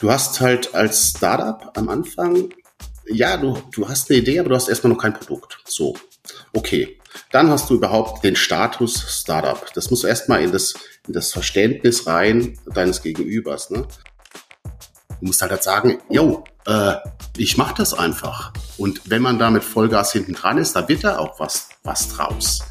du hast halt als Startup am Anfang, ja, du, du hast eine Idee, aber du hast erstmal noch kein Produkt. So, okay. Dann hast du überhaupt den Status Startup. Das muss erstmal in das, in das Verständnis rein deines Gegenübers. Ne? Du musst halt, halt sagen, yo, äh, ich mach das einfach. Und wenn man da mit Vollgas hinten dran ist, da wird da auch was, was draus.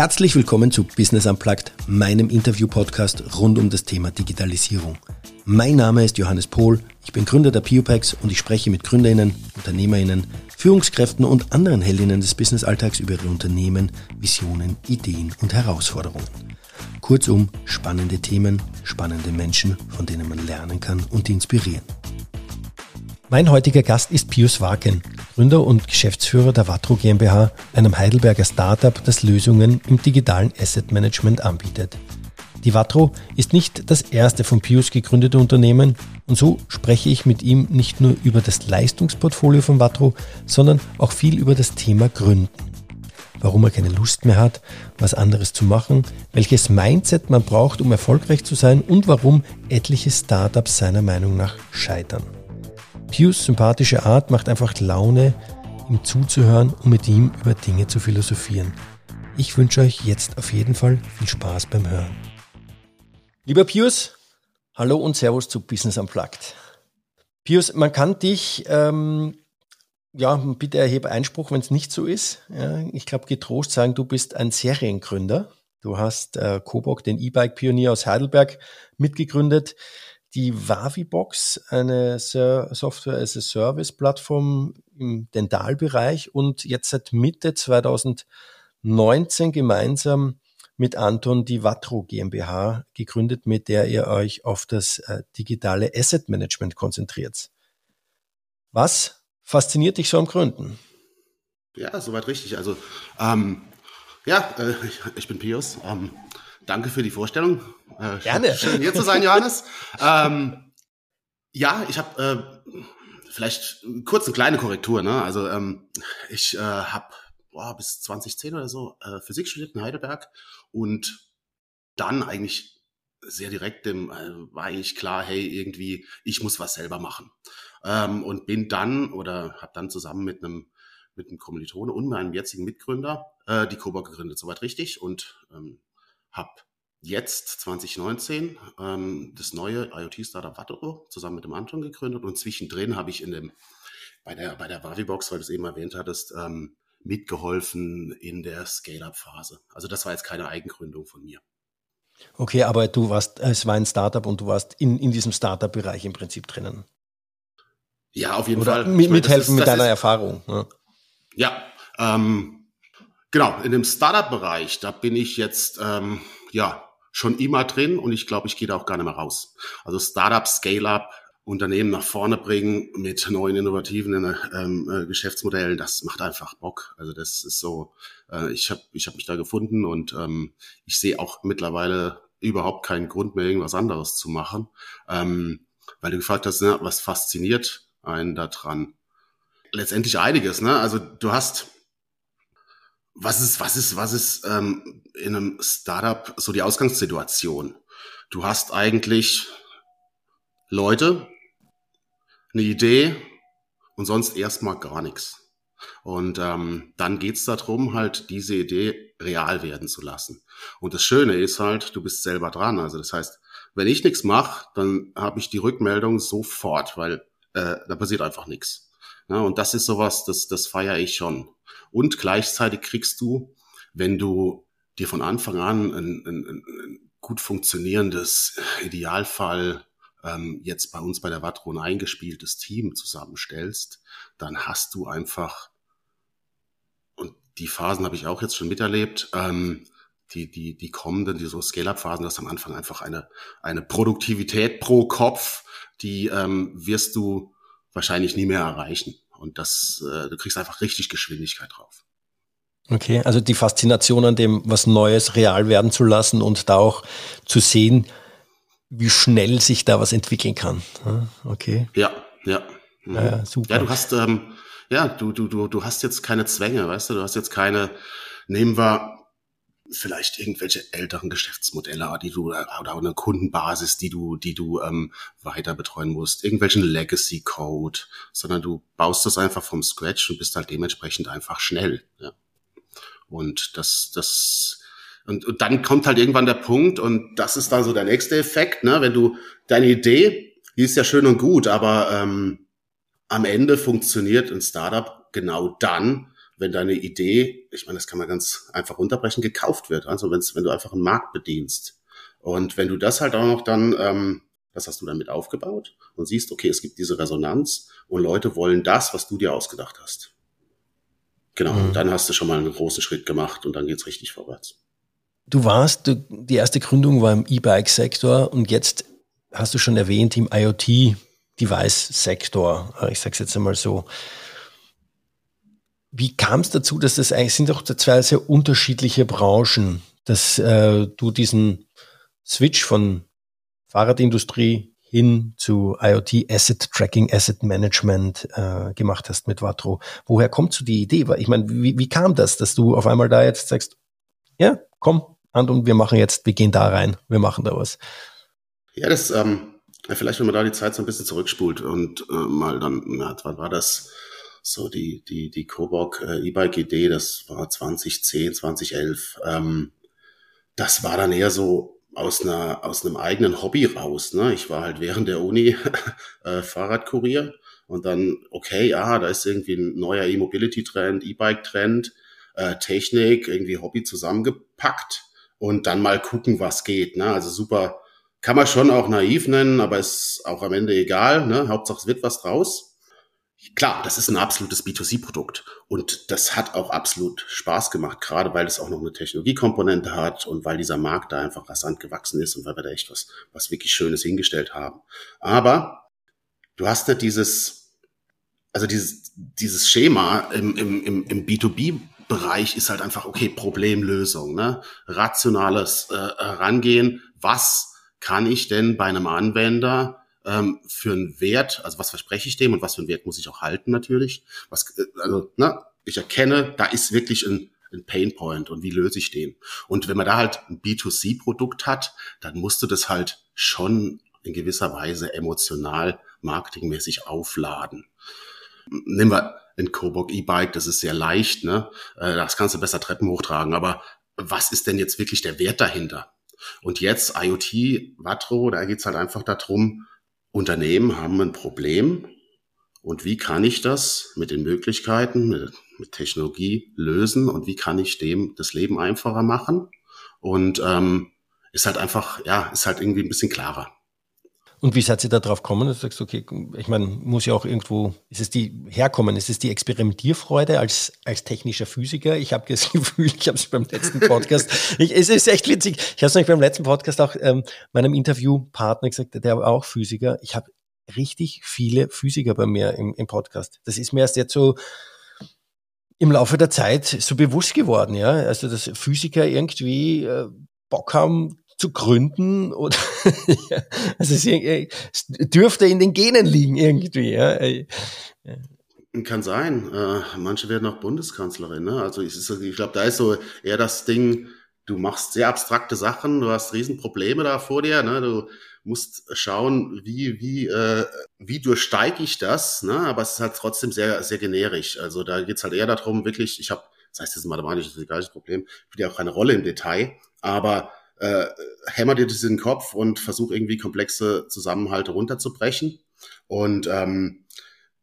Herzlich willkommen zu Business Unplugged, meinem Interview-Podcast rund um das Thema Digitalisierung. Mein Name ist Johannes Pohl, ich bin Gründer der Piopex und ich spreche mit GründerInnen, UnternehmerInnen, Führungskräften und anderen Heldinnen des Businessalltags über ihre Unternehmen, Visionen, Ideen und Herausforderungen. Kurzum, spannende Themen, spannende Menschen, von denen man lernen kann und inspirieren. Mein heutiger Gast ist Pius Waken, Gründer und Geschäftsführer der Vatro GmbH, einem Heidelberger Startup, das Lösungen im digitalen Asset Management anbietet. Die Vatro ist nicht das erste von Pius gegründete Unternehmen und so spreche ich mit ihm nicht nur über das Leistungsportfolio von Vatro, sondern auch viel über das Thema Gründen. Warum er keine Lust mehr hat, was anderes zu machen, welches Mindset man braucht, um erfolgreich zu sein und warum etliche Startups seiner Meinung nach scheitern. Pius sympathische Art macht einfach Laune, ihm zuzuhören und mit ihm über Dinge zu philosophieren. Ich wünsche euch jetzt auf jeden Fall viel Spaß beim Hören. Lieber Pius, hallo und Servus zu Business Unplugged. Pius, man kann dich, ähm, ja, bitte erhebe Einspruch, wenn es nicht so ist. Ja, ich glaube, getrost sagen, du bist ein Seriengründer. Du hast äh, Kobok, den E-Bike-Pionier aus Heidelberg, mitgegründet die Wavibox, eine Software-as-a-Service-Plattform im Dentalbereich und jetzt seit Mitte 2019 gemeinsam mit Anton die Vatro GmbH gegründet, mit der ihr euch auf das äh, digitale Asset Management konzentriert. Was fasziniert dich so am Gründen? Ja, soweit richtig. Also ähm, ja, äh, ich, ich, bin Pius. Ähm, danke für die Vorstellung. Äh, Gerne. Schön hier zu sein, Johannes. ähm, ja, ich habe äh, vielleicht kurz eine kleine Korrektur. Ne? Also ähm, ich äh, habe bis 2010 oder so äh, Physik studiert in Heidelberg und dann eigentlich sehr direkt dem, äh, war ich klar, hey, irgendwie, ich muss was selber machen. Ähm, und bin dann oder habe dann zusammen mit einem mit einem Kommilitone und meinem jetzigen Mitgründer äh, die Koba gegründet, soweit richtig. Und ähm, habe jetzt 2019 ähm, das neue IoT-Startup Watto zusammen mit dem Anton gegründet und zwischendrin habe ich in dem bei der bei der Wavibox, weil du es eben erwähnt hattest, ähm, mitgeholfen in der Scale-up-Phase. Also das war jetzt keine Eigengründung von mir. Okay, aber du warst, es war ein Startup und du warst in, in diesem Startup-Bereich im Prinzip drinnen. Ja, auf jeden Oder Fall. Mit, mithelfen ist, mit deiner ist, Erfahrung. Ja, ja ähm, Genau, in dem Startup-Bereich, da bin ich jetzt ähm, ja schon immer drin und ich glaube, ich gehe da auch gar nicht mehr raus. Also Startup, Scale-up, Unternehmen nach vorne bringen mit neuen innovativen ähm, äh, Geschäftsmodellen, das macht einfach Bock. Also das ist so, äh, ich habe ich hab mich da gefunden und ähm, ich sehe auch mittlerweile überhaupt keinen Grund mehr, irgendwas anderes zu machen. Ähm, weil du gefragt hast, ne, was fasziniert einen da dran? Letztendlich einiges, ne? Also du hast was ist, was ist, was ist ähm, in einem Startup so die Ausgangssituation? Du hast eigentlich Leute, eine Idee und sonst erstmal gar nichts. Und ähm, dann geht's darum, halt diese Idee real werden zu lassen. Und das Schöne ist halt, du bist selber dran. Also das heißt, wenn ich nichts mache, dann habe ich die Rückmeldung sofort, weil äh, da passiert einfach nichts. Ja, und das ist sowas, das, das feiere ich schon. Und gleichzeitig kriegst du, wenn du dir von Anfang an ein, ein, ein gut funktionierendes Idealfall ähm, jetzt bei uns bei der Watron eingespieltes Team zusammenstellst, dann hast du einfach, und die Phasen habe ich auch jetzt schon miterlebt, ähm, die, die, die kommenden, die so Scale-Up-Phasen, das am Anfang einfach eine, eine Produktivität pro Kopf, die ähm, wirst du wahrscheinlich nie mehr erreichen. Und das, äh, du kriegst einfach richtig Geschwindigkeit drauf. Okay, also die Faszination an dem, was Neues real werden zu lassen und da auch zu sehen, wie schnell sich da was entwickeln kann. Okay. Ja, ja. Mhm. Ja, super. Ja, du hast, ähm, ja, du, du, du, du hast jetzt keine Zwänge, weißt du, du hast jetzt keine, nehmen wir vielleicht irgendwelche älteren Geschäftsmodelle, die du oder eine Kundenbasis, die du, die du ähm, weiter betreuen musst, irgendwelchen Legacy Code, sondern du baust das einfach vom Scratch und bist halt dementsprechend einfach schnell. Ja. Und das, das und, und dann kommt halt irgendwann der Punkt und das ist dann so der nächste Effekt, ne? Wenn du deine Idee, die ist ja schön und gut, aber ähm, am Ende funktioniert ein Startup genau dann, wenn deine Idee, ich meine, das kann man ganz einfach runterbrechen, gekauft wird. Also wenn's, wenn du einfach einen Markt bedienst. Und wenn du das halt auch noch dann, ähm, das hast du damit aufgebaut und siehst, okay, es gibt diese Resonanz und Leute wollen das, was du dir ausgedacht hast. Genau, mhm. dann hast du schon mal einen großen Schritt gemacht und dann geht's richtig vorwärts. Du warst, du, die erste Gründung war im E-Bike-Sektor und jetzt hast du schon erwähnt im IoT-Device-Sektor. Ich sage es jetzt einmal so. Wie kam es dazu, dass das eigentlich sind doch zwei sehr unterschiedliche Branchen, dass äh, du diesen Switch von Fahrradindustrie hin zu IoT Asset Tracking, Asset Management äh, gemacht hast mit Vatro. Woher kommt so die Idee? Ich meine, wie, wie kam das, dass du auf einmal da jetzt sagst, ja, komm, an und wir machen jetzt, wir gehen da rein, wir machen da was. Ja, das, ähm, vielleicht wenn man da die Zeit so ein bisschen zurückspult und äh, mal dann, na, wann war das? So die, die, die Coburg äh, E-Bike-Idee, das war 2010, 2011. Ähm, das war dann eher so aus einer, aus einem eigenen Hobby raus. Ne? Ich war halt während der Uni äh, Fahrradkurier und dann, okay, ja, da ist irgendwie ein neuer E-Mobility-Trend, E-Bike-Trend, äh, Technik, irgendwie Hobby zusammengepackt und dann mal gucken, was geht. Ne? Also super, kann man schon auch naiv nennen, aber ist auch am Ende egal. Ne? Hauptsache es wird was draus. Klar, das ist ein absolutes B2C-Produkt und das hat auch absolut Spaß gemacht, gerade weil es auch noch eine Technologiekomponente hat und weil dieser Markt da einfach rasant gewachsen ist und weil wir da echt was, was wirklich Schönes hingestellt haben. Aber du hast nicht dieses, also dieses, dieses Schema im, im, im, im B2B-Bereich ist halt einfach, okay, Problemlösung, ne? rationales äh, Herangehen, was kann ich denn bei einem Anwender ähm, für einen Wert, also was verspreche ich dem und was für einen Wert muss ich auch halten natürlich. Was, äh, also, ne, ich erkenne, da ist wirklich ein, ein Painpoint und wie löse ich den? Und wenn man da halt ein B2C-Produkt hat, dann musst du das halt schon in gewisser Weise emotional, marketingmäßig aufladen. Nehmen wir ein Coburg E-Bike, das ist sehr leicht, ne? Äh, das kannst du besser Treppen hochtragen, aber was ist denn jetzt wirklich der Wert dahinter? Und jetzt IoT, Vatro, da geht's halt einfach darum, Unternehmen haben ein Problem und wie kann ich das mit den Möglichkeiten, mit, mit Technologie lösen und wie kann ich dem das Leben einfacher machen? Und ähm, ist halt einfach, ja, ist halt irgendwie ein bisschen klarer. Und wie seid ihr da drauf gekommen? Du sagst, okay, ich meine, muss ja auch irgendwo, ist es die herkommen, ist es die Experimentierfreude als, als technischer Physiker? Ich habe das Gefühl, ich habe es beim letzten Podcast, ich, es ist echt witzig, ich habe es nämlich beim letzten Podcast auch ähm, meinem Interviewpartner gesagt, der war auch Physiker. Ich habe richtig viele Physiker bei mir im, im Podcast. Das ist mir erst jetzt so im Laufe der Zeit so bewusst geworden, ja. Also, dass Physiker irgendwie äh, Bock haben, zu gründen oder also es, es, dürfte in den Genen liegen irgendwie. Ja. Kann sein. Äh, manche werden auch Bundeskanzlerin. Ne? Also ich, ich glaube, da ist so eher das Ding, du machst sehr abstrakte Sachen, du hast Riesenprobleme da vor dir. Ne? Du musst schauen, wie, wie, äh, wie durchsteige ich das. Ne? Aber es ist halt trotzdem sehr, sehr generisch. Also da geht's halt eher darum, wirklich, ich habe, das heißt, das ist ein mathematisches, legales Problem, spielt ja auch keine Rolle im Detail, aber äh, hämmer dir das in den Kopf und versuch irgendwie komplexe Zusammenhalte runterzubrechen. Und ähm,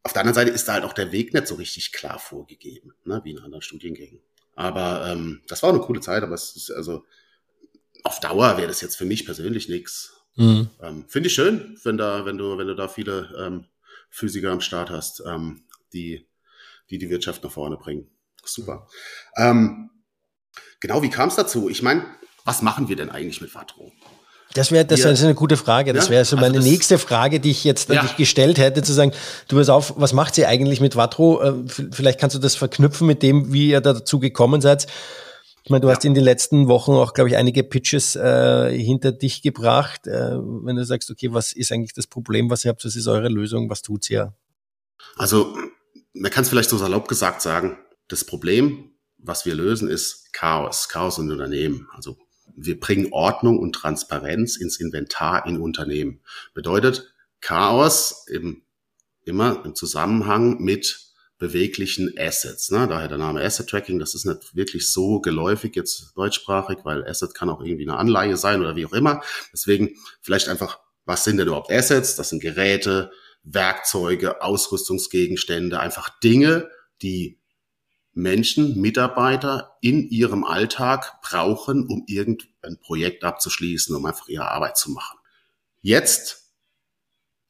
auf der anderen Seite ist da halt auch der Weg nicht so richtig klar vorgegeben, ne, wie in anderen Studiengängen. Aber ähm, das war eine coole Zeit, aber es ist also auf Dauer wäre das jetzt für mich persönlich nichts. Mhm. Ähm, Finde ich schön, wenn da, wenn du, wenn du da viele ähm, Physiker am Start hast, ähm, die, die die Wirtschaft nach vorne bringen. Super. Ähm, genau, wie kam es dazu? Ich meine, was machen wir denn eigentlich mit Vatro? Das wäre das ist eine gute Frage. Das wäre so also meine nächste Frage, die ich jetzt ja. gestellt hätte, zu sagen, du pass auf, was macht ihr eigentlich mit Vatro? Äh, vielleicht kannst du das verknüpfen mit dem, wie ihr dazu gekommen seid. Ich meine, du ja. hast in den letzten Wochen auch, glaube ich, einige Pitches äh, hinter dich gebracht. Äh, wenn du sagst, okay, was ist eigentlich das Problem, was ihr habt, was ist eure Lösung, was tut's ihr? Also, man kann es vielleicht so salopp gesagt sagen, das Problem was wir lösen, ist Chaos, Chaos in Unternehmen. Also wir bringen Ordnung und Transparenz ins Inventar in Unternehmen. Bedeutet Chaos im, immer im Zusammenhang mit beweglichen Assets. Ne? Daher der Name Asset Tracking, das ist nicht wirklich so geläufig jetzt deutschsprachig, weil Asset kann auch irgendwie eine Anleihe sein oder wie auch immer. Deswegen vielleicht einfach, was sind denn überhaupt Assets? Das sind Geräte, Werkzeuge, Ausrüstungsgegenstände, einfach Dinge, die Menschen, Mitarbeiter in ihrem Alltag brauchen, um irgendein Projekt abzuschließen, um einfach ihre Arbeit zu machen. Jetzt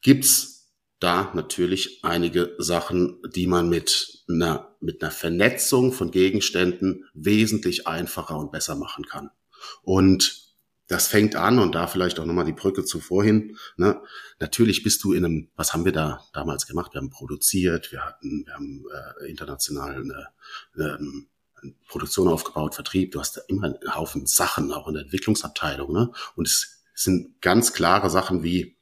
gibt's da natürlich einige Sachen, die man mit einer, mit einer Vernetzung von Gegenständen wesentlich einfacher und besser machen kann. Und das fängt an und da vielleicht auch nochmal die Brücke zu vorhin. Ne? Natürlich bist du in einem, was haben wir da damals gemacht? Wir haben produziert, wir hatten, wir haben äh, international eine, eine Produktion aufgebaut, Vertrieb. Du hast da immer einen Haufen Sachen, auch in der Entwicklungsabteilung. Ne? Und es sind ganz klare Sachen wie,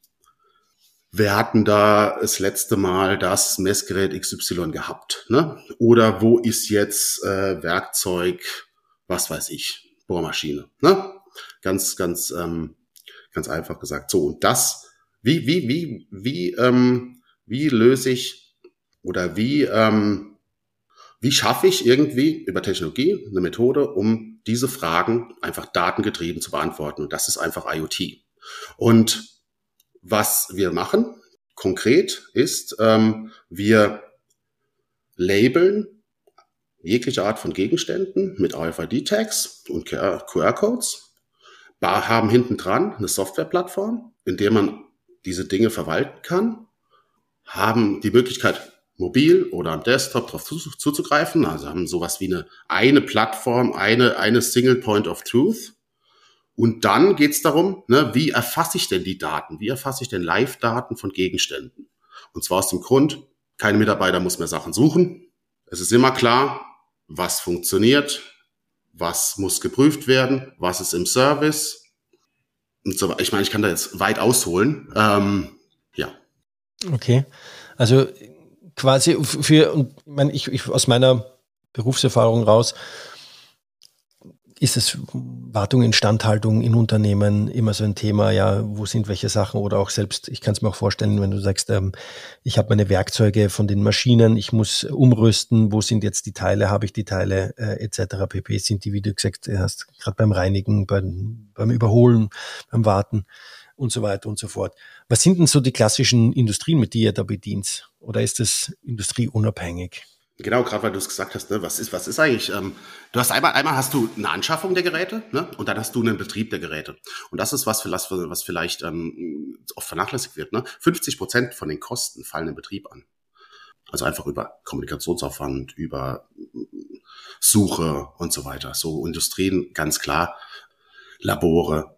wir hatten da das letzte Mal das Messgerät XY gehabt, ne? Oder wo ist jetzt äh, Werkzeug, was weiß ich, Bohrmaschine, ne? Ganz, ganz, ähm, ganz einfach gesagt. So, und das, wie, wie, wie, wie, ähm, wie löse ich oder wie, ähm, wie schaffe ich irgendwie über Technologie eine Methode, um diese Fragen einfach datengetrieben zu beantworten? Und das ist einfach IoT. Und was wir machen konkret ist, ähm, wir labeln jegliche Art von Gegenständen mit RFID-Tags und QR-Codes haben hinten dran eine Softwareplattform, in der man diese Dinge verwalten kann, haben die Möglichkeit, mobil oder am Desktop darauf zuzugreifen, also haben sowas wie eine, eine Plattform, eine, eine Single Point of Truth. Und dann geht's darum, ne, wie erfasse ich denn die Daten? Wie erfasse ich denn Live-Daten von Gegenständen? Und zwar aus dem Grund, kein Mitarbeiter muss mehr Sachen suchen. Es ist immer klar, was funktioniert, was muss geprüft werden, was ist im Service und so Ich meine, ich kann da jetzt weit ausholen. Ähm, ja. Okay. Also quasi für, und ich meine, ich, ich aus meiner Berufserfahrung raus, ist es Wartung, Instandhaltung in Unternehmen immer so ein Thema, ja, wo sind welche Sachen oder auch selbst, ich kann es mir auch vorstellen, wenn du sagst, ähm, ich habe meine Werkzeuge von den Maschinen, ich muss umrüsten, wo sind jetzt die Teile, habe ich die Teile äh, etc. pp. Sind die, wie du gesagt hast, gerade beim Reinigen, beim, beim Überholen, beim Warten und so weiter und so fort. Was sind denn so die klassischen Industrien, mit denen ihr da bedient? Oder ist das industrieunabhängig? Genau, gerade weil du es gesagt hast, ne, was ist, was ist eigentlich? Ähm, du hast einmal, einmal hast du eine Anschaffung der Geräte, ne, und dann hast du einen Betrieb der Geräte. Und das ist was, für, was vielleicht ähm, oft vernachlässigt wird. Ne? 50 Prozent von den Kosten fallen im Betrieb an. Also einfach über Kommunikationsaufwand, über Suche und so weiter. So Industrien, ganz klar. Labore,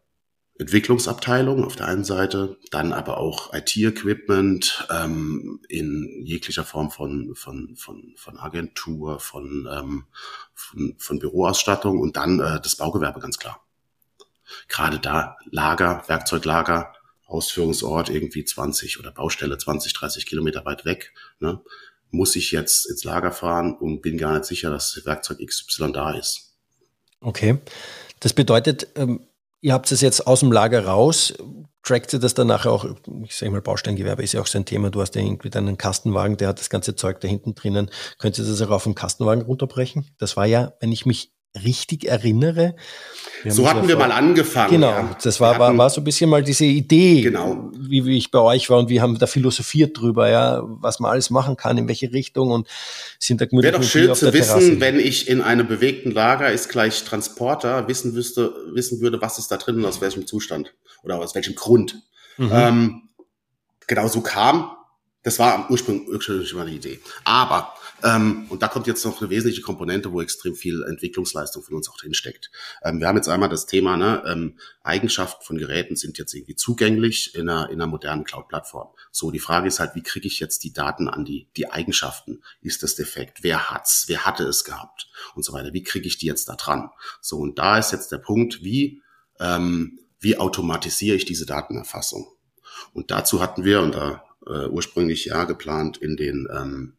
Entwicklungsabteilung auf der einen Seite, dann aber auch IT-Equipment ähm, in jeglicher Form von, von, von, von Agentur, von, ähm, von, von Büroausstattung und dann äh, das Baugewerbe ganz klar. Gerade da Lager, Werkzeuglager, Ausführungsort irgendwie 20 oder Baustelle 20, 30 Kilometer weit weg, ne, muss ich jetzt ins Lager fahren und bin gar nicht sicher, dass Werkzeug XY da ist. Okay. Das bedeutet, ähm Ihr habt es jetzt aus dem Lager raus. Trackt ihr das dann nachher auch, ich sage mal, Bausteingewerbe ist ja auch so ein Thema. Du hast ja irgendwie dann einen Kastenwagen, der hat das ganze Zeug da hinten drinnen. Könnt ihr das auch auf den Kastenwagen runterbrechen? Das war ja, wenn ich mich richtig erinnere. So hatten wir mal angefangen. Genau, ja. das war, war, war so ein bisschen mal diese Idee, genau. wie, wie ich bei euch war und wir haben da philosophiert drüber, ja, was man alles machen kann, in welche Richtung und sind da gemütlich. Wäre doch schön zu wissen, Terrasse. wenn ich in einem bewegten Lager ist gleich Transporter, wissen wüsste, wissen würde, was ist da drin und aus welchem Zustand oder aus welchem Grund. Mhm. Ähm, genau so kam das war ursprünglich, ursprünglich mal die Idee. Aber, und da kommt jetzt noch eine wesentliche Komponente, wo extrem viel Entwicklungsleistung von uns auch drinsteckt. Ähm, wir haben jetzt einmal das Thema, ne, ähm, Eigenschaften von Geräten sind jetzt irgendwie zugänglich in einer, in einer modernen Cloud-Plattform. So, die Frage ist halt, wie kriege ich jetzt die Daten an die, die Eigenschaften? Ist das defekt? Wer hat's? Wer hatte es gehabt? Und so weiter. Wie kriege ich die jetzt da dran? So, und da ist jetzt der Punkt, wie, ähm, wie automatisiere ich diese Datenerfassung? Und dazu hatten wir, und da äh, ursprünglich ja geplant in den, ähm,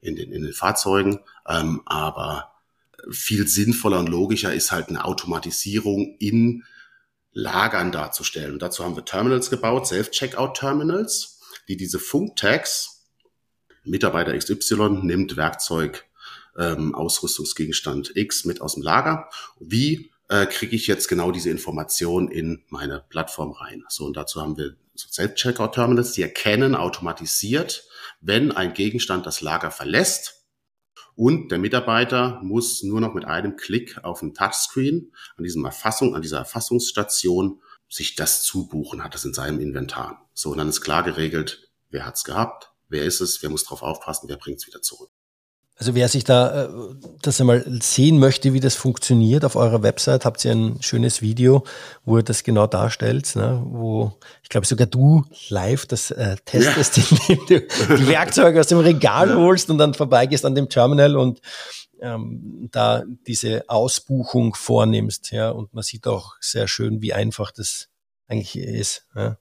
in den, in den Fahrzeugen, ähm, aber viel sinnvoller und logischer ist halt eine Automatisierung in Lagern darzustellen. Und dazu haben wir Terminals gebaut, Self-Checkout-Terminals, die diese Funktags, Mitarbeiter XY nimmt Werkzeug, ähm, Ausrüstungsgegenstand X mit aus dem Lager. Wie äh, kriege ich jetzt genau diese Information in meine Plattform rein? So, und dazu haben wir so Self-Checkout-Terminals, die erkennen automatisiert, wenn ein Gegenstand das Lager verlässt und der Mitarbeiter muss nur noch mit einem Klick auf ein Touchscreen an diesem Erfassung, an dieser Erfassungsstation sich das zubuchen, hat das in seinem Inventar. So, und dann ist klar geregelt, wer hat's gehabt, wer ist es, wer muss drauf aufpassen, wer bringt's wieder zurück. Also wer sich da äh, das einmal sehen möchte, wie das funktioniert, auf eurer Website habt ihr ein schönes Video, wo ihr das genau darstellt, ne? wo ich glaube sogar du live das äh, testest, ja. indem du die Werkzeuge aus dem Regal ja. holst und dann vorbeigehst an dem Terminal und ähm, da diese Ausbuchung vornimmst. Ja, und man sieht auch sehr schön, wie einfach das eigentlich ist. Ja,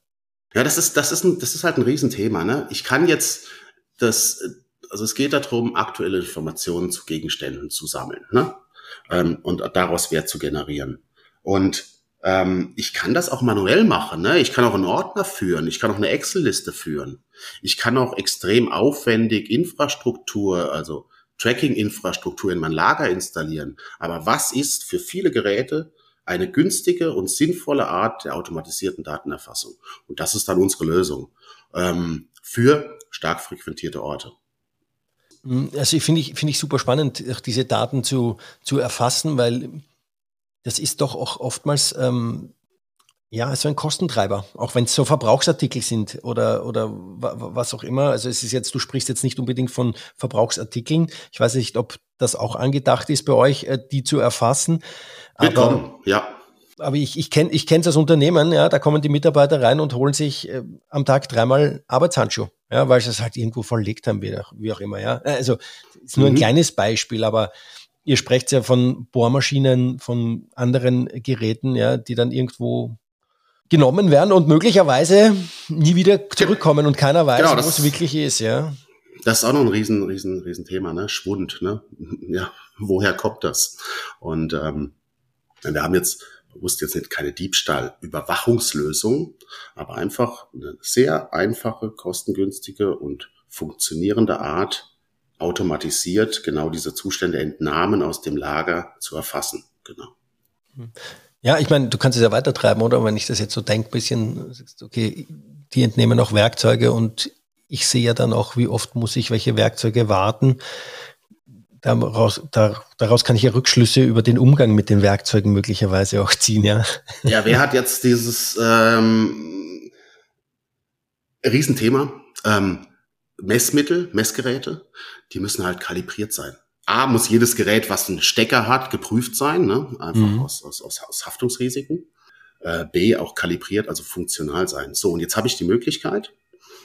ja das ist das ist ein, das ist halt ein Riesenthema. Ne? Ich kann jetzt das also es geht darum, aktuelle Informationen zu Gegenständen zu sammeln ne? ähm, und daraus Wert zu generieren. Und ähm, ich kann das auch manuell machen. Ne? Ich kann auch einen Ordner führen. Ich kann auch eine Excel-Liste führen. Ich kann auch extrem aufwendig Infrastruktur, also Tracking-Infrastruktur in mein Lager installieren. Aber was ist für viele Geräte eine günstige und sinnvolle Art der automatisierten Datenerfassung? Und das ist dann unsere Lösung ähm, für stark frequentierte Orte. Hm, also ich finde ich, finde ich super spannend, diese Daten zu, zu erfassen, weil das ist doch auch oftmals ähm, ja so ein Kostentreiber, auch wenn es so Verbrauchsartikel sind oder oder was auch immer. Also es ist jetzt, du sprichst jetzt nicht unbedingt von Verbrauchsartikeln. Ich weiß nicht, ob das auch angedacht ist bei euch, äh, die zu erfassen. Aber, ja. Aber ich, ich kenne ich kenne als Unternehmen, ja, da kommen die Mitarbeiter rein und holen sich äh, am Tag dreimal Arbeitshandschuhe ja, weil sie es halt irgendwo verlegt haben, wie auch, wie auch immer, ja. Also, ist nur mhm. ein kleines Beispiel, aber ihr sprecht ja von Bohrmaschinen, von anderen Geräten, ja, die dann irgendwo genommen werden und möglicherweise nie wieder zurückkommen und keiner weiß, genau, wo es wirklich ist, ja. Das ist auch noch ein riesen, riesen, riesen Thema, ne? Schwund, ne? Ja, woher kommt das? Und ähm, wir haben jetzt bewusst jetzt nicht keine Diebstahlüberwachungslösung, aber einfach eine sehr einfache, kostengünstige und funktionierende Art, automatisiert genau diese Zustände Entnahmen aus dem Lager zu erfassen. Genau. Ja, ich meine, du kannst es ja weitertreiben, oder? Wenn ich das jetzt so denke, bisschen, okay, die entnehmen auch Werkzeuge und ich sehe ja dann auch, wie oft muss ich welche Werkzeuge warten daraus, daraus kann ich ja Rückschlüsse über den Umgang mit den Werkzeugen möglicherweise auch ziehen, ja. Ja, wer hat jetzt dieses ähm, Riesenthema? Ähm, Messmittel, Messgeräte, die müssen halt kalibriert sein. A, muss jedes Gerät, was einen Stecker hat, geprüft sein, ne? einfach mhm. aus, aus, aus, aus Haftungsrisiken. Äh, B, auch kalibriert, also funktional sein. So, und jetzt habe ich die Möglichkeit,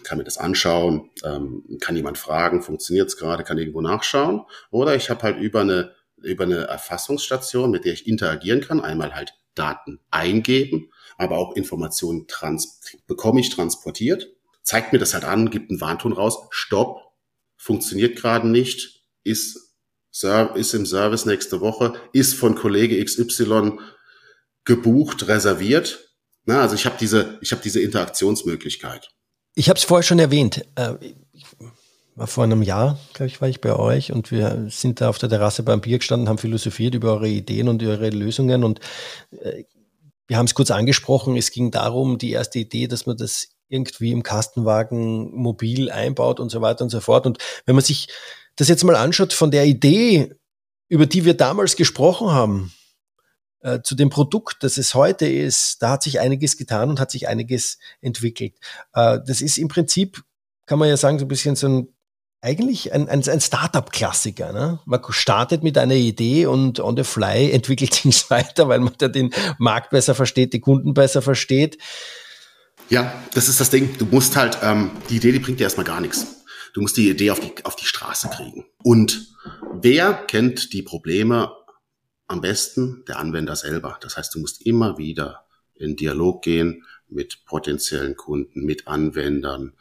kann mir das anschauen, ähm, kann jemand fragen, funktioniert es gerade, kann irgendwo nachschauen. Oder ich habe halt über eine, über eine Erfassungsstation, mit der ich interagieren kann, einmal halt Daten eingeben, aber auch Informationen trans bekomme ich transportiert, zeigt mir das halt an, gibt einen Warnton raus, stopp, funktioniert gerade nicht, ist, ist im Service nächste Woche, ist von Kollege XY gebucht, reserviert. Na, also ich habe diese, ich habe diese Interaktionsmöglichkeit. Ich habe es vorher schon erwähnt. Äh, war vor einem Jahr, glaube ich, war ich bei euch und wir sind da auf der Terrasse beim Bier gestanden, haben philosophiert über eure Ideen und eure Lösungen und äh, wir haben es kurz angesprochen. Es ging darum, die erste Idee, dass man das irgendwie im Kastenwagen mobil einbaut und so weiter und so fort. Und wenn man sich das jetzt mal anschaut von der Idee, über die wir damals gesprochen haben, äh, zu dem Produkt, das es heute ist, da hat sich einiges getan und hat sich einiges entwickelt. Äh, das ist im Prinzip, kann man ja sagen, so ein bisschen so ein eigentlich ein, ein, ein Startup-Klassiker. Ne? Man startet mit einer Idee und on the fly entwickelt sich weiter, weil man da den Markt besser versteht, die Kunden besser versteht. Ja, das ist das Ding. Du musst halt, ähm, die Idee, die bringt dir erstmal gar nichts. Du musst die Idee auf die, auf die Straße kriegen. Und wer kennt die Probleme am besten der Anwender selber. Das heißt, du musst immer wieder in Dialog gehen mit potenziellen Kunden, mit Anwendern,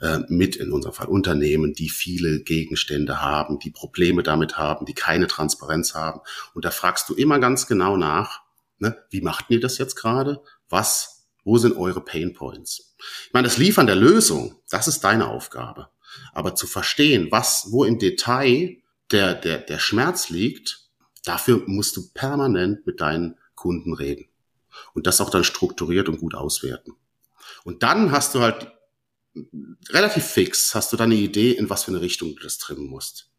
äh, mit, in unserem Fall Unternehmen, die viele Gegenstände haben, die Probleme damit haben, die keine Transparenz haben. Und da fragst du immer ganz genau nach, ne, wie macht ihr das jetzt gerade? Was, wo sind eure Pain Points? Ich meine, das Liefern der Lösung, das ist deine Aufgabe. Aber zu verstehen, was, wo im Detail der, der, der Schmerz liegt, dafür musst du permanent mit deinen Kunden reden. Und das auch dann strukturiert und gut auswerten. Und dann hast du halt relativ fix, hast du dann eine Idee, in was für eine Richtung du das trimmen musst.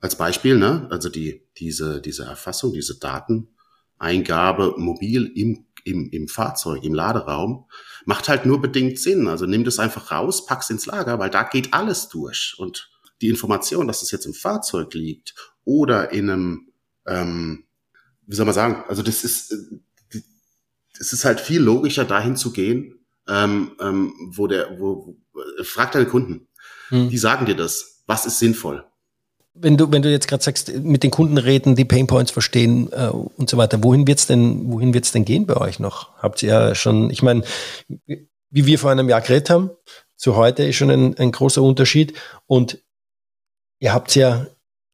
Als Beispiel, ne, also die, diese, diese Erfassung, diese Dateneingabe mobil im, im, im Fahrzeug, im Laderaum, macht halt nur bedingt Sinn. Also nimm das einfach raus, pack's ins Lager, weil da geht alles durch. Und die Information, dass es jetzt im Fahrzeug liegt oder in einem, ähm, wie soll man sagen, also das ist, äh, es ist halt viel logischer, dahin zu gehen, ähm, ähm, wo der, wo, wo frag deine Kunden, hm. die sagen dir das, was ist sinnvoll. Wenn du, wenn du jetzt gerade sagst, mit den Kunden reden, die Painpoints verstehen äh, und so weiter, wohin wird's denn, wohin wird's denn gehen bei euch noch? Habt ihr ja schon, ich meine, wie wir vor einem Jahr geredet haben, zu heute ist schon ein, ein großer Unterschied. Und ihr habt ja,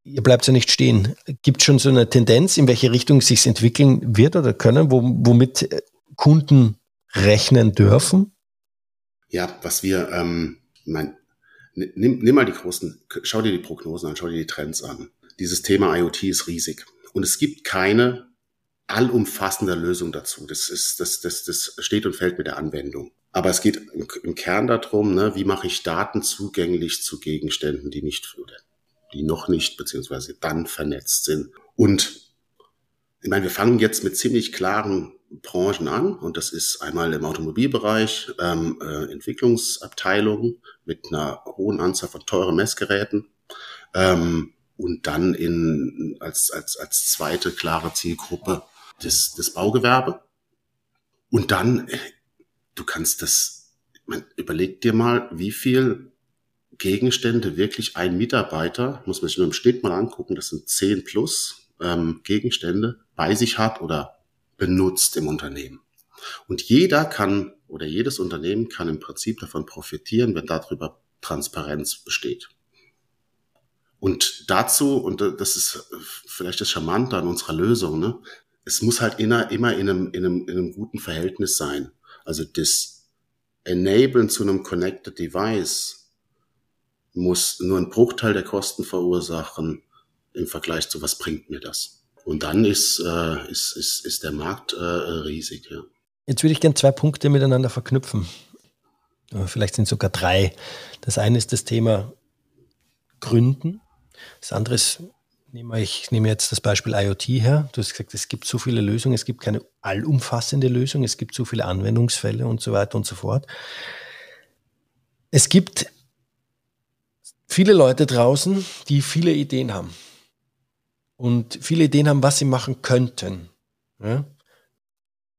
ihr bleibt ja nicht stehen. Gibt schon so eine Tendenz, in welche Richtung es sich entwickeln wird oder können, wo, womit Kunden rechnen dürfen? Ja, was wir, ähm, mein, nimm, nimm mal die großen, schau dir die Prognosen an, schau dir die Trends an. Dieses Thema IoT ist riesig. Und es gibt keine allumfassende Lösung dazu. Das ist, das, das, das steht und fällt mit der Anwendung. Aber es geht im, im Kern darum, ne, wie mache ich Daten zugänglich zu Gegenständen, die nicht oder die noch nicht beziehungsweise dann vernetzt sind. Und ich meine, wir fangen jetzt mit ziemlich klaren Branchen an. Und das ist einmal im Automobilbereich ähm, äh, Entwicklungsabteilungen mit einer hohen Anzahl von teuren Messgeräten. Ähm, und dann in als als als zweite klare Zielgruppe das das Baugewerbe. Und dann du kannst das man, überleg dir mal wie viel Gegenstände wirklich ein Mitarbeiter muss man sich nur im Schnitt mal angucken das sind zehn plus ähm, Gegenstände bei sich hat oder benutzt im Unternehmen. Und jeder kann oder jedes Unternehmen kann im Prinzip davon profitieren, wenn darüber Transparenz besteht. Und dazu, und das ist vielleicht das Charmante an unserer Lösung, ne, es muss halt immer, immer in, einem, in, einem, in einem guten Verhältnis sein. Also das Enablen zu einem Connected Device muss nur einen Bruchteil der Kosten verursachen im Vergleich zu, was bringt mir das? Und dann ist, äh, ist, ist, ist der Markt äh, riesig. Ja. Jetzt würde ich gerne zwei Punkte miteinander verknüpfen. Vielleicht sind sogar drei. Das eine ist das Thema Gründen. Das andere ist, nehme ich nehme jetzt das Beispiel IoT her. Du hast gesagt, es gibt so viele Lösungen, es gibt keine allumfassende Lösung, es gibt so viele Anwendungsfälle und so weiter und so fort. Es gibt viele Leute draußen, die viele Ideen haben und viele Ideen haben, was sie machen könnten. Ja?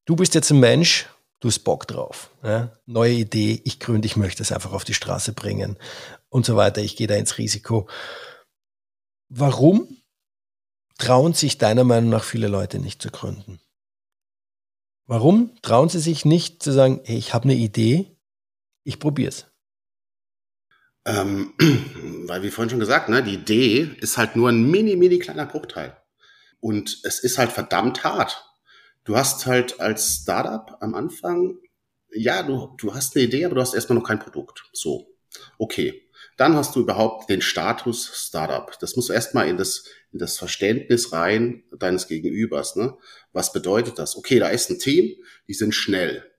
Du bist jetzt ein Mensch, du hast Bock drauf. Ja? Neue Idee, ich gründe, ich möchte es einfach auf die Straße bringen und so weiter. Ich gehe da ins Risiko. Warum trauen sich deiner Meinung nach viele Leute nicht zu gründen? Warum trauen sie sich nicht zu sagen, hey, ich habe eine Idee, ich probiere es? Ähm, weil wie vorhin schon gesagt, ne, die Idee ist halt nur ein mini, mini kleiner Bruchteil. Und es ist halt verdammt hart. Du hast halt als Startup am Anfang, ja, du, du hast eine Idee, aber du hast erstmal noch kein Produkt. So. Okay. Dann hast du überhaupt den Status Startup. Das muss erstmal in das, in das Verständnis rein deines Gegenübers. Ne? Was bedeutet das? Okay, da ist ein Team, die sind schnell.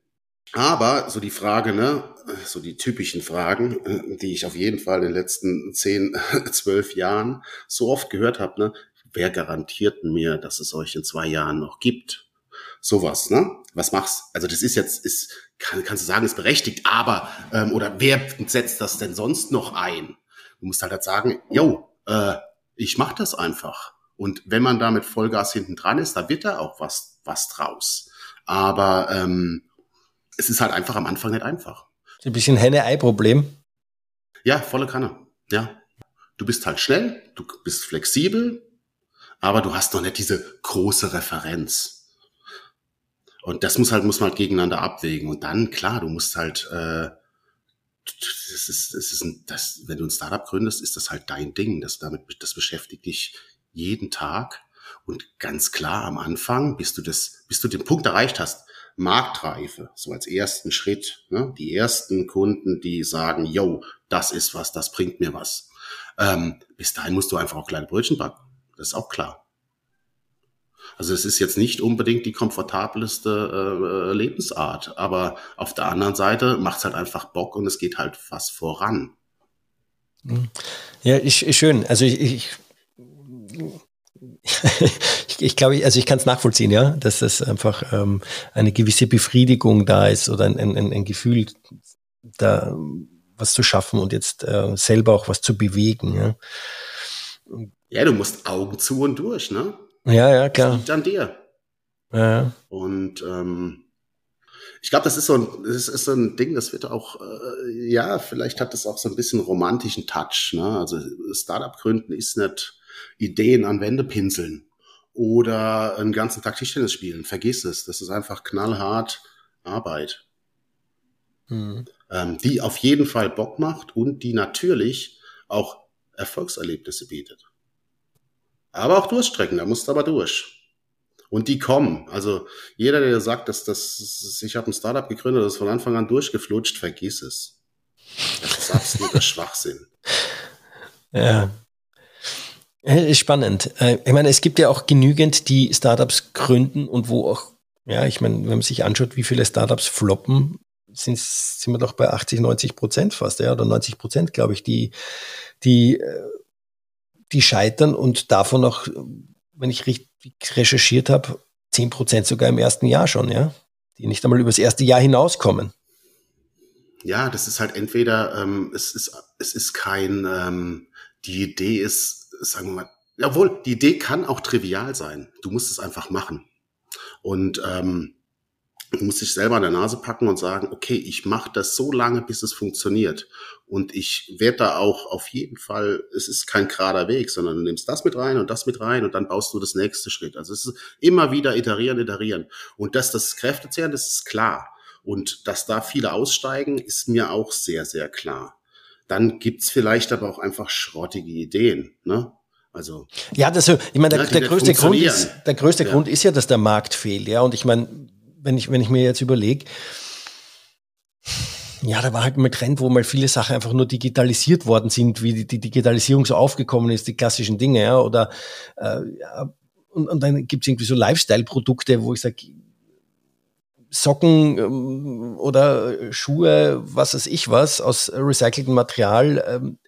Aber so die Frage, ne, so die typischen Fragen, die ich auf jeden Fall in den letzten zehn, zwölf Jahren so oft gehört habe, ne, wer garantiert mir, dass es euch in zwei Jahren noch gibt? Sowas, ne? Was machst? Also das ist jetzt, ist, kann, kannst du sagen, ist berechtigt, aber ähm, oder wer setzt das denn sonst noch ein? Du musst halt, halt sagen, yo, äh, ich mach das einfach. Und wenn man da mit Vollgas hinten dran ist, da wird da auch was, was draus. Aber ähm, es ist halt einfach am Anfang nicht einfach. Ein bisschen Henne-Ei-Problem. Ja, volle Kanne. Ja. Du bist halt schnell, du bist flexibel, aber du hast noch nicht diese große Referenz. Und das muss halt, muss man halt gegeneinander abwägen. Und dann, klar, du musst halt, äh, das ist, das ist ein, das, wenn du ein Startup gründest, ist das halt dein Ding. Das damit, das beschäftigt dich jeden Tag. Und ganz klar am Anfang, bis du das, bis du den Punkt erreicht hast, Marktreife, so als ersten Schritt, ne? die ersten Kunden, die sagen, yo, das ist was, das bringt mir was. Ähm, bis dahin musst du einfach auch kleine Brötchen backen. Das ist auch klar. Also es ist jetzt nicht unbedingt die komfortabelste äh, Lebensart, aber auf der anderen Seite macht es halt einfach Bock und es geht halt was voran. Ja, ich schön. Also ich, ich ich, ich glaube, also ich kann es nachvollziehen, ja, dass das einfach ähm, eine gewisse Befriedigung da ist oder ein, ein, ein Gefühl, da was zu schaffen und jetzt äh, selber auch was zu bewegen. Ja. ja, du musst Augen zu und durch, ne? Ja, ja, klar. Das liegt an dir. Ja. Und ähm, ich glaube, das ist so ein, das ist so ein Ding, das wird auch, äh, ja, vielleicht hat das auch so ein bisschen romantischen Touch. Ne? Also Startup gründen ist nicht Ideen an Wände pinseln oder einen ganzen Tag Tischtennis spielen. Vergiss es. Das ist einfach knallhart Arbeit. Mhm. Ähm, die auf jeden Fall Bock macht und die natürlich auch Erfolgserlebnisse bietet. Aber auch Durchstrecken, da musst du aber durch. Und die kommen. Also jeder, der sagt, dass das, ich habe ein Startup gegründet, das ist von Anfang an durchgeflutscht, vergiss es. Das ist absoluter Schwachsinn. Ja. Ist spannend. Äh, ich meine, es gibt ja auch genügend, die Startups gründen und wo auch, ja, ich meine, wenn man sich anschaut, wie viele Startups floppen, sind, sind wir doch bei 80, 90 Prozent fast, ja, oder 90 Prozent, glaube ich, die, die äh, die scheitern und davon noch, wenn ich richtig recherchiert habe, 10 Prozent sogar im ersten Jahr schon, ja, die nicht einmal übers erste Jahr hinauskommen. Ja, das ist halt entweder, ähm, es ist, es ist kein, ähm, die Idee ist, sagen wir mal, jawohl, die Idee kann auch trivial sein. Du musst es einfach machen. Und ähm, Du musst dich selber an der Nase packen und sagen, okay, ich mache das so lange, bis es funktioniert. Und ich werde da auch auf jeden Fall, es ist kein gerader Weg, sondern du nimmst das mit rein und das mit rein und dann baust du das nächste Schritt. Also es ist immer wieder iterieren, iterieren. Und dass das Kräftezehren, das ist klar. Und dass da viele aussteigen, ist mir auch sehr, sehr klar. Dann gibt's vielleicht aber auch einfach schrottige Ideen. Ne? Also ja, das, ich meine, der, der größte Grund ist, der größte ja. Grund ist ja, dass der Markt fehlt, ja. Und ich meine, wenn ich, wenn ich mir jetzt überlege, ja, da war halt mal Trend, wo mal viele Sachen einfach nur digitalisiert worden sind, wie die, die Digitalisierung so aufgekommen ist, die klassischen Dinge, ja, oder äh, ja, und, und dann gibt's irgendwie so Lifestyle-Produkte, wo ich sage, Socken ähm, oder Schuhe, was weiß ich was, aus recyceltem Material, ähm,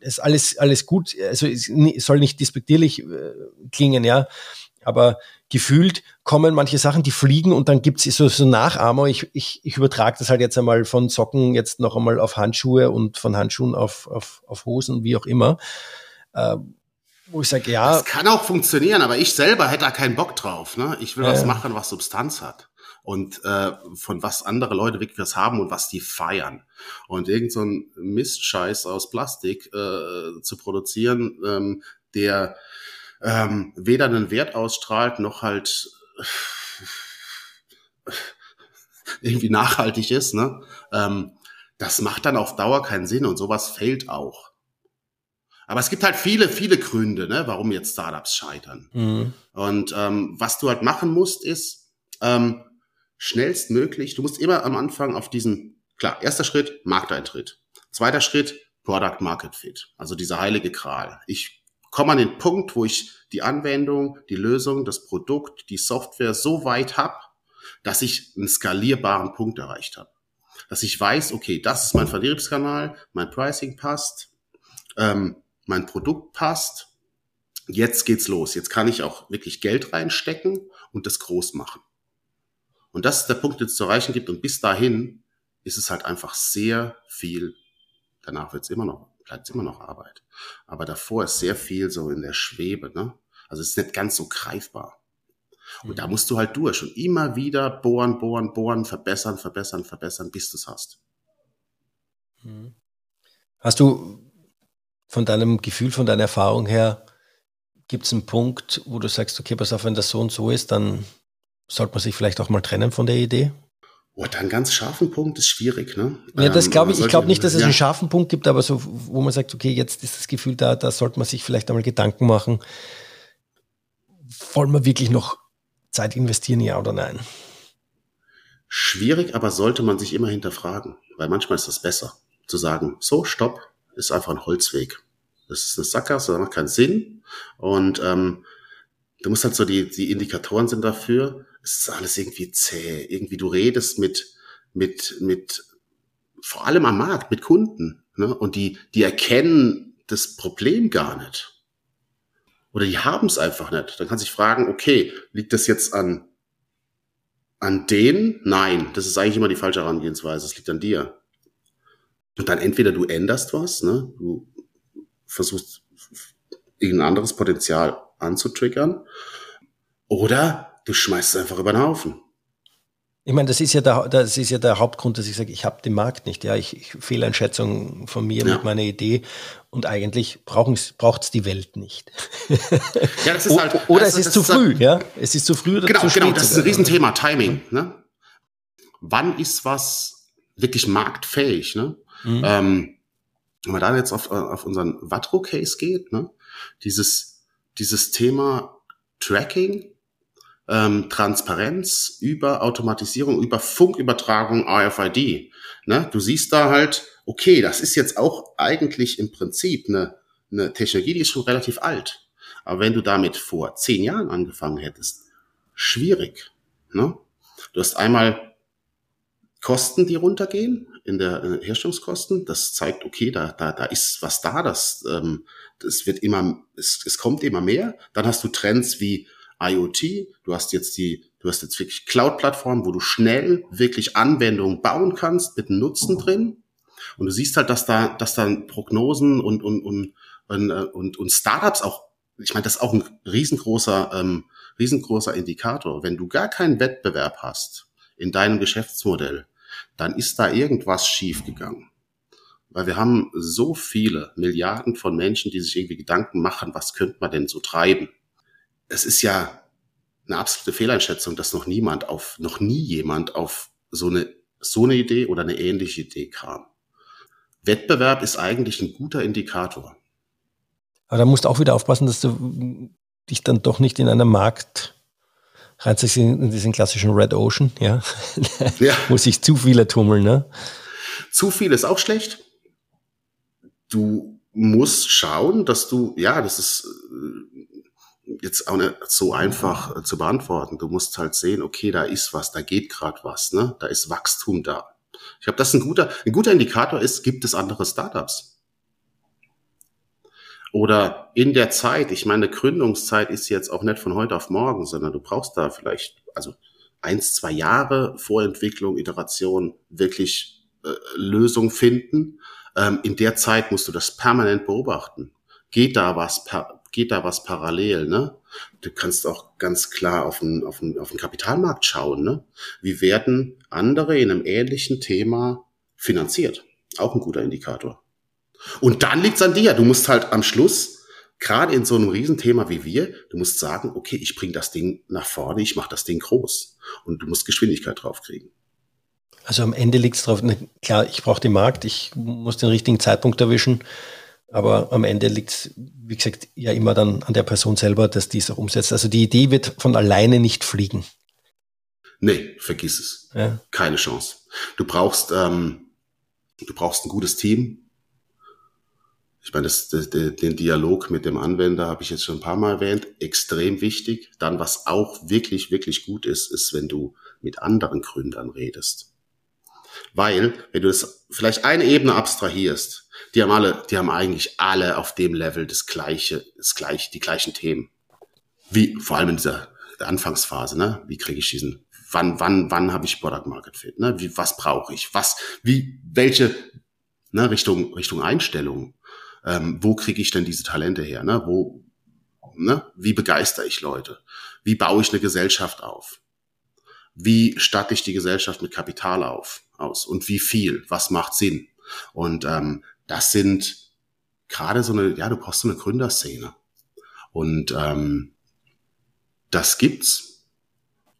ist alles, alles gut, also es soll nicht despektierlich äh, klingen, ja, aber gefühlt kommen manche Sachen, die fliegen und dann gibt's so, so Nachahmer. Ich, ich, ich übertrage das halt jetzt einmal von Socken jetzt noch einmal auf Handschuhe und von Handschuhen auf, auf, auf Hosen, wie auch immer. Äh, wo ich sage, ja. Das kann auch funktionieren, aber ich selber hätte da keinen Bock drauf. Ne? Ich will äh, was machen, was Substanz hat. Und äh, von was andere Leute wirklich was haben und was die feiern. Und irgend so ein Mistscheiß aus Plastik äh, zu produzieren, ähm, der ähm, weder einen Wert ausstrahlt, noch halt irgendwie nachhaltig ist, ne? Ähm, das macht dann auf Dauer keinen Sinn und sowas fehlt auch. Aber es gibt halt viele, viele Gründe, ne, warum jetzt Startups scheitern. Mhm. Und ähm, was du halt machen musst, ist ähm, schnellstmöglich, du musst immer am Anfang auf diesen, klar, erster Schritt, Markteintritt. Zweiter Schritt, Product Market Fit, also dieser heilige Kral. Ich komme an den Punkt, wo ich die Anwendung, die Lösung, das Produkt, die Software so weit habe, dass ich einen skalierbaren Punkt erreicht habe. Dass ich weiß, okay, das ist mein Vertriebskanal, mein Pricing passt, ähm, mein Produkt passt. Jetzt geht's los. Jetzt kann ich auch wirklich Geld reinstecken und das groß machen. Und das ist der Punkt, den es zu erreichen gibt. Und bis dahin ist es halt einfach sehr viel. Danach wird es immer noch bleibt immer noch Arbeit. Aber davor ist sehr viel so in der Schwebe, ne? Also es ist nicht ganz so greifbar. Und mhm. da musst du halt durch und immer wieder bohren, bohren, bohren, verbessern, verbessern, verbessern, bis du es hast. Mhm. Hast du von deinem Gefühl, von deiner Erfahrung her, gibt es einen Punkt, wo du sagst, okay, pass auf, wenn das so und so ist, dann sollte man sich vielleicht auch mal trennen von der Idee? Oh, dann ganz scharfen Punkt ist schwierig, ne? Ja, das glaube ich. Ich glaube nicht, dass es ja. einen scharfen Punkt gibt, aber so, wo man sagt, okay, jetzt ist das Gefühl da, da sollte man sich vielleicht einmal Gedanken machen. Wollen wir wirklich noch Zeit investieren, ja oder nein? Schwierig, aber sollte man sich immer hinterfragen, weil manchmal ist das besser, zu sagen, so, stopp, ist einfach ein Holzweg. Das ist eine Sackgasse, das macht keinen Sinn. Und ähm, du musst halt so, die, die Indikatoren sind dafür, es ist alles irgendwie zäh. Irgendwie du redest mit, mit, mit, vor allem am Markt, mit Kunden. Ne? Und die, die erkennen das Problem gar nicht. Oder die haben es einfach nicht. Dann kannst du dich fragen, okay, liegt das jetzt an, an denen? Nein, das ist eigentlich immer die falsche Herangehensweise. Es liegt an dir. Und dann entweder du änderst was, ne? du versuchst irgendein anderes Potenzial anzutriggern, oder du schmeißt es einfach über den Haufen. Ich meine, das ist ja der, das ist ja der Hauptgrund, dass ich sage, ich habe den Markt nicht. Ja, ich, ich Fehleinschätzung von mir ja. mit meiner Idee und eigentlich braucht es die Welt nicht. Ja, das ist halt, oder also, es ist zu früh, halt, ja. Es ist zu früh oder genau, zu spät. Genau, das ist ein Riesenthema, Timing. Ne? Wann ist was wirklich marktfähig? Ne? Mhm. Ähm, wenn man da jetzt auf, auf unseren Watro-Case geht, ne? dieses, dieses Thema Tracking ähm, Transparenz über Automatisierung, über Funkübertragung RFID. Ne? Du siehst da halt, okay, das ist jetzt auch eigentlich im Prinzip eine, eine Technologie, die ist schon relativ alt. Aber wenn du damit vor zehn Jahren angefangen hättest, schwierig. Ne? Du hast einmal Kosten, die runtergehen in der äh, Herstellungskosten. Das zeigt, okay, da, da, da ist was da, das, ähm, das wird immer, es, es kommt immer mehr. Dann hast du Trends wie IoT, du hast jetzt die, du hast jetzt wirklich Cloud-Plattformen, wo du schnell wirklich Anwendungen bauen kannst mit Nutzen drin. Und du siehst halt, dass da, dass da Prognosen und, und, und, und, und, und Startups auch, ich meine, das ist auch ein riesengroßer, ähm, riesengroßer Indikator. Wenn du gar keinen Wettbewerb hast in deinem Geschäftsmodell, dann ist da irgendwas schiefgegangen. Weil wir haben so viele Milliarden von Menschen, die sich irgendwie Gedanken machen, was könnte man denn so treiben? Es ist ja eine absolute Fehleinschätzung, dass noch niemand auf, noch nie jemand auf so eine, so eine Idee oder eine ähnliche Idee kam. Wettbewerb ist eigentlich ein guter Indikator. Aber da musst du auch wieder aufpassen, dass du dich dann doch nicht in einem Markt reinziehst, in diesen klassischen Red Ocean, ja. ja. wo sich zu viele tummeln, ne? Zu viel ist auch schlecht. Du musst schauen, dass du, ja, das ist jetzt auch nicht so einfach äh, zu beantworten. Du musst halt sehen, okay, da ist was, da geht gerade was, ne? Da ist Wachstum da. Ich glaube, das ist ein guter, ein guter Indikator ist, gibt es andere Startups? Oder in der Zeit, ich meine, Gründungszeit ist jetzt auch nicht von heute auf morgen, sondern du brauchst da vielleicht, also eins, zwei Jahre Vorentwicklung, Iteration, wirklich äh, Lösung finden. Ähm, in der Zeit musst du das permanent beobachten. Geht da was per, geht da was parallel, ne? Du kannst auch ganz klar auf den, auf den, auf den Kapitalmarkt schauen, ne? Wie werden andere in einem ähnlichen Thema finanziert? Auch ein guter Indikator. Und dann liegt's an dir. Du musst halt am Schluss, gerade in so einem Riesenthema wie wir, du musst sagen, okay, ich bring das Ding nach vorne, ich mache das Ding groß. Und du musst Geschwindigkeit draufkriegen. Also am Ende liegt's drauf, ne, klar, ich brauche den Markt, ich muss den richtigen Zeitpunkt erwischen. Aber am Ende liegt es, wie gesagt, ja immer dann an der Person selber, dass die es auch umsetzt. Also die Idee wird von alleine nicht fliegen. Nee, vergiss es. Ja. Keine Chance. Du brauchst, ähm, du brauchst ein gutes Team. Ich meine, das, das, den Dialog mit dem Anwender habe ich jetzt schon ein paar Mal erwähnt. Extrem wichtig. Dann, was auch wirklich, wirklich gut ist, ist, wenn du mit anderen Gründern redest. Weil, wenn du das vielleicht eine Ebene abstrahierst, die haben alle, die haben eigentlich alle auf dem Level das gleiche, das gleiche, die gleichen Themen. Wie, vor allem in dieser Anfangsphase, ne? Wie kriege ich diesen, wann, wann, wann habe ich Product Market Fit, ne? Wie, was brauche ich? Was, wie, welche, ne, Richtung, Richtung Einstellung? Ähm, wo kriege ich denn diese Talente her, ne? Wo, ne? Wie begeister ich Leute? Wie baue ich eine Gesellschaft auf? Wie statte ich die Gesellschaft mit Kapital auf, aus? Und wie viel? Was macht Sinn? Und ähm, das sind gerade so eine, ja, du brauchst so eine Gründerszene. Und ähm, das gibt's.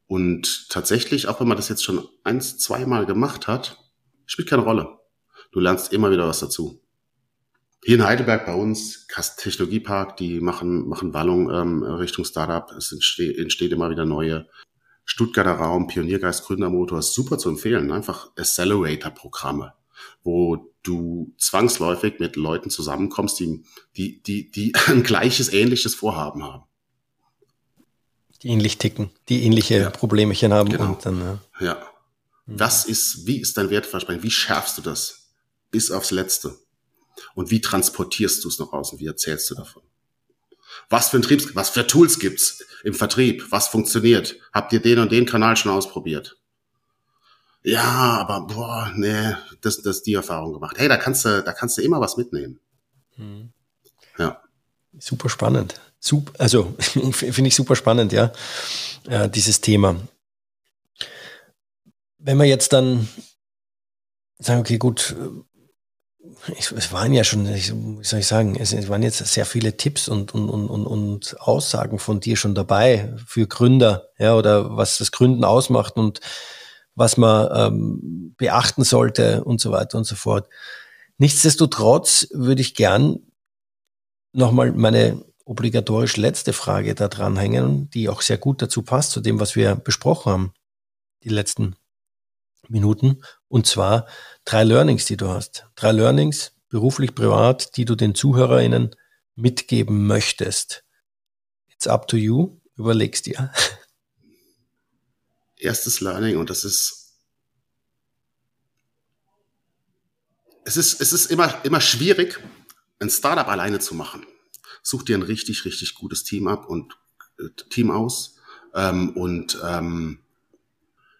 Und tatsächlich, auch wenn man das jetzt schon eins, zweimal gemacht hat, spielt keine Rolle. Du lernst immer wieder was dazu. Hier in Heidelberg bei uns, Technologiepark, die machen, machen Wallung ähm, Richtung Startup. Es entsteht, entsteht immer wieder neue Stuttgarter Raum, Pioniergeist, Gründermotor, super zu empfehlen. Einfach Accelerator-Programme, wo du zwangsläufig mit Leuten zusammenkommst, die, die, die, die ein gleiches, ähnliches Vorhaben haben. Die ähnlich ticken, die ähnliche ja. Problemchen haben. Genau. Und dann, ja. ja. Was ist, wie ist dein Wertversprechen? Wie schärfst du das? Bis aufs Letzte. Und wie transportierst du es nach außen? Wie erzählst du davon? Was für ein Triebs, was für Tools gibt's im Vertrieb? Was funktioniert? Habt ihr den und den Kanal schon ausprobiert? Ja, aber boah, nee, das, das die Erfahrung gemacht. Hey, da kannst du, da kannst du immer was mitnehmen. Hm. Ja. Super spannend. Super, also finde ich super spannend, ja, äh, dieses Thema. Wenn wir jetzt dann sagen, okay, gut, es waren ja schon, wie soll ich sagen, es, waren jetzt sehr viele Tipps und, und, und, und Aussagen von dir schon dabei für Gründer, ja, oder was das Gründen ausmacht und was man ähm, beachten sollte und so weiter und so fort. Nichtsdestotrotz würde ich gern nochmal meine obligatorisch letzte Frage da dranhängen, die auch sehr gut dazu passt, zu dem, was wir besprochen haben, die letzten Minuten. Und zwar drei Learnings, die du hast. Drei Learnings, beruflich, privat, die du den ZuhörerInnen mitgeben möchtest. It's up to you. Überlegst dir. Erstes Learning, und das ist es ist, es ist immer, immer schwierig, ein Startup alleine zu machen. Such dir ein richtig, richtig gutes Team ab und äh, Team aus ähm, und ähm,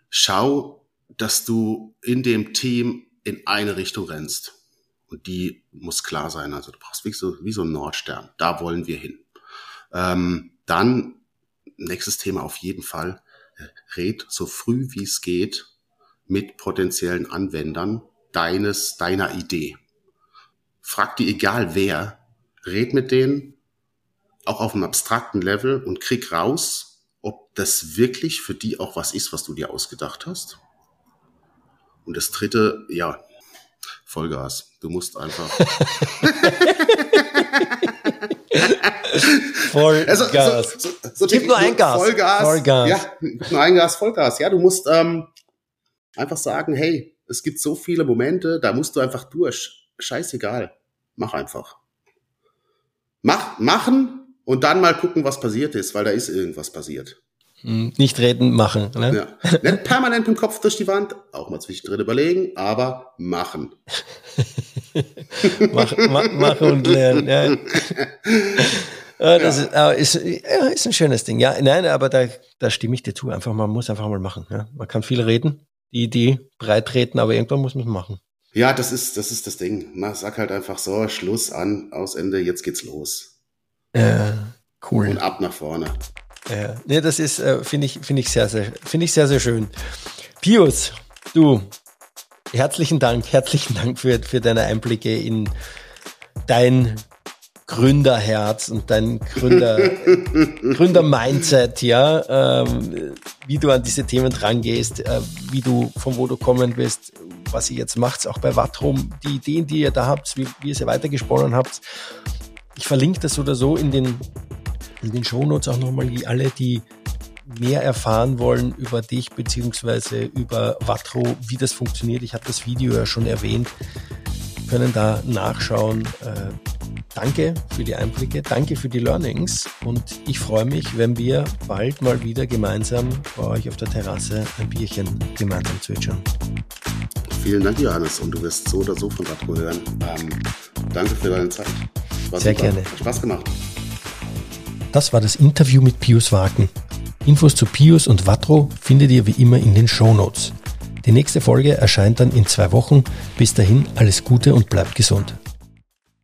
schau, dass du in dem Team in eine Richtung rennst. Und die muss klar sein. Also du brauchst wie so, wie so ein Nordstern. Da wollen wir hin. Ähm, dann, nächstes Thema auf jeden Fall, red so früh wie es geht mit potenziellen Anwendern deines, deiner Idee. Frag die egal wer, red mit denen, auch auf einem abstrakten Level und krieg raus, ob das wirklich für die auch was ist, was du dir ausgedacht hast. Und das dritte, ja, Vollgas. Du musst einfach. Vollgas. Also, so, so, so Gib nur ein Gas. Vollgas. Vollgas. Ja, nur ein Gas, Vollgas. Ja, du musst ähm, einfach sagen, hey, es gibt so viele Momente, da musst du einfach durch. Scheißegal. Mach einfach. Mach, machen und dann mal gucken, was passiert ist, weil da ist irgendwas passiert. Hm, nicht reden, machen. Ne? Ja. Nicht permanent mit dem Kopf durch die Wand, auch mal zwischendrin überlegen, aber machen. mach, mach, machen und lernen. Ja. Ah, das ja. Ist, ist, ja, ist ein schönes Ding. Ja, nein, aber da, da stimme ich dir zu. Einfach, man muss einfach mal machen. Ja. Man kann viel reden, die Idee breit treten, aber irgendwann muss man es machen. Ja, das ist, das ist das Ding. Man sagt halt einfach so, Schluss an, aus Ende, jetzt geht's los. Ja, cool. Und ab nach vorne. Ja, nee, das ist, äh, finde ich, finde ich sehr, sehr, finde ich sehr, sehr schön. Pius, du, herzlichen Dank, herzlichen Dank für, für deine Einblicke in dein Gründerherz und dein Gründer, Gründer-Mindset, ja, ähm, wie du an diese Themen drangehst, äh, wie du, von wo du kommen bist, was ihr jetzt macht, auch bei Wattrum, die Ideen, die ihr da habt, wie, wie ihr sie weitergesponnen habt. Ich verlinke das oder so in den in den Shownotes auch nochmal alle, die mehr erfahren wollen über dich beziehungsweise über Vatro, wie das funktioniert. Ich habe das Video ja schon erwähnt, können da nachschauen. Äh, danke für die Einblicke, danke für die Learnings und ich freue mich, wenn wir bald mal wieder gemeinsam bei euch auf der Terrasse ein Bierchen gemeinsam zwitschern. Vielen Dank, Johannes, und du wirst so oder so von Vatro hören. Ähm, danke für deine Zeit. War Sehr super. gerne. Hat Spaß gemacht. Das war das Interview mit Pius Wagen. Infos zu Pius und Vatro findet ihr wie immer in den Show Notes. Die nächste Folge erscheint dann in zwei Wochen. Bis dahin alles Gute und bleibt gesund.